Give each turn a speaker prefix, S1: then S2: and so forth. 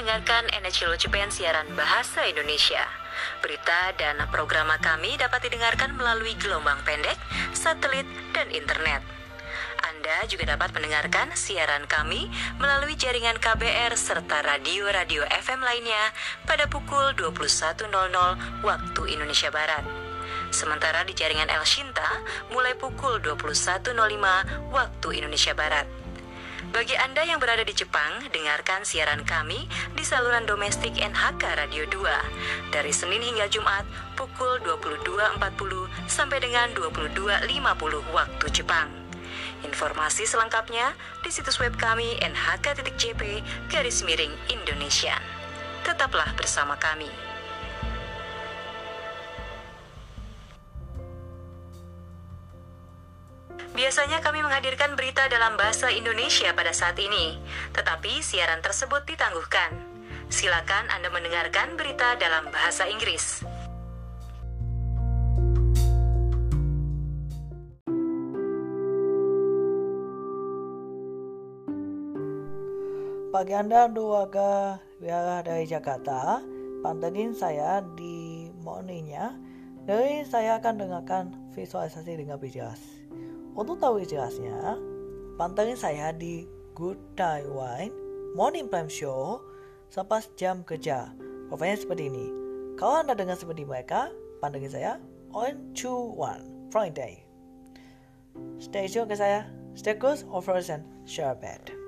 S1: mendengarkan NHLO Japan siaran bahasa Indonesia. Berita dan program kami dapat didengarkan melalui gelombang pendek, satelit, dan internet. Anda juga dapat mendengarkan siaran kami melalui jaringan KBR serta radio-radio FM lainnya pada pukul 21.00 waktu Indonesia Barat. Sementara di jaringan El Shinta mulai pukul 21.05 waktu Indonesia Barat. Bagi Anda yang berada di Jepang, dengarkan siaran kami di saluran domestik NHK Radio 2 dari Senin hingga Jumat pukul 22.40 sampai dengan 22.50 waktu Jepang. Informasi selengkapnya di situs web kami nhk.jp garis miring Indonesia. Tetaplah bersama kami. Biasanya kami menghadirkan berita dalam bahasa Indonesia pada saat ini, tetapi siaran tersebut ditangguhkan. Silakan Anda mendengarkan berita dalam bahasa Inggris.
S2: Bagi Anda warga wilayah dari Jakarta, pantengin saya di morningnya. Dari saya akan dengarkan visualisasi dengan lebih jelas. Untuk tahu jelasnya, pantengin saya di Good Taiwan Morning Prime Show sampai jam kerja. Pokoknya seperti ini. Kalau Anda dengar seperti mereka, pantengin saya on 2 1 Friday. Stay tune ke saya. Stay close, offers and share bed.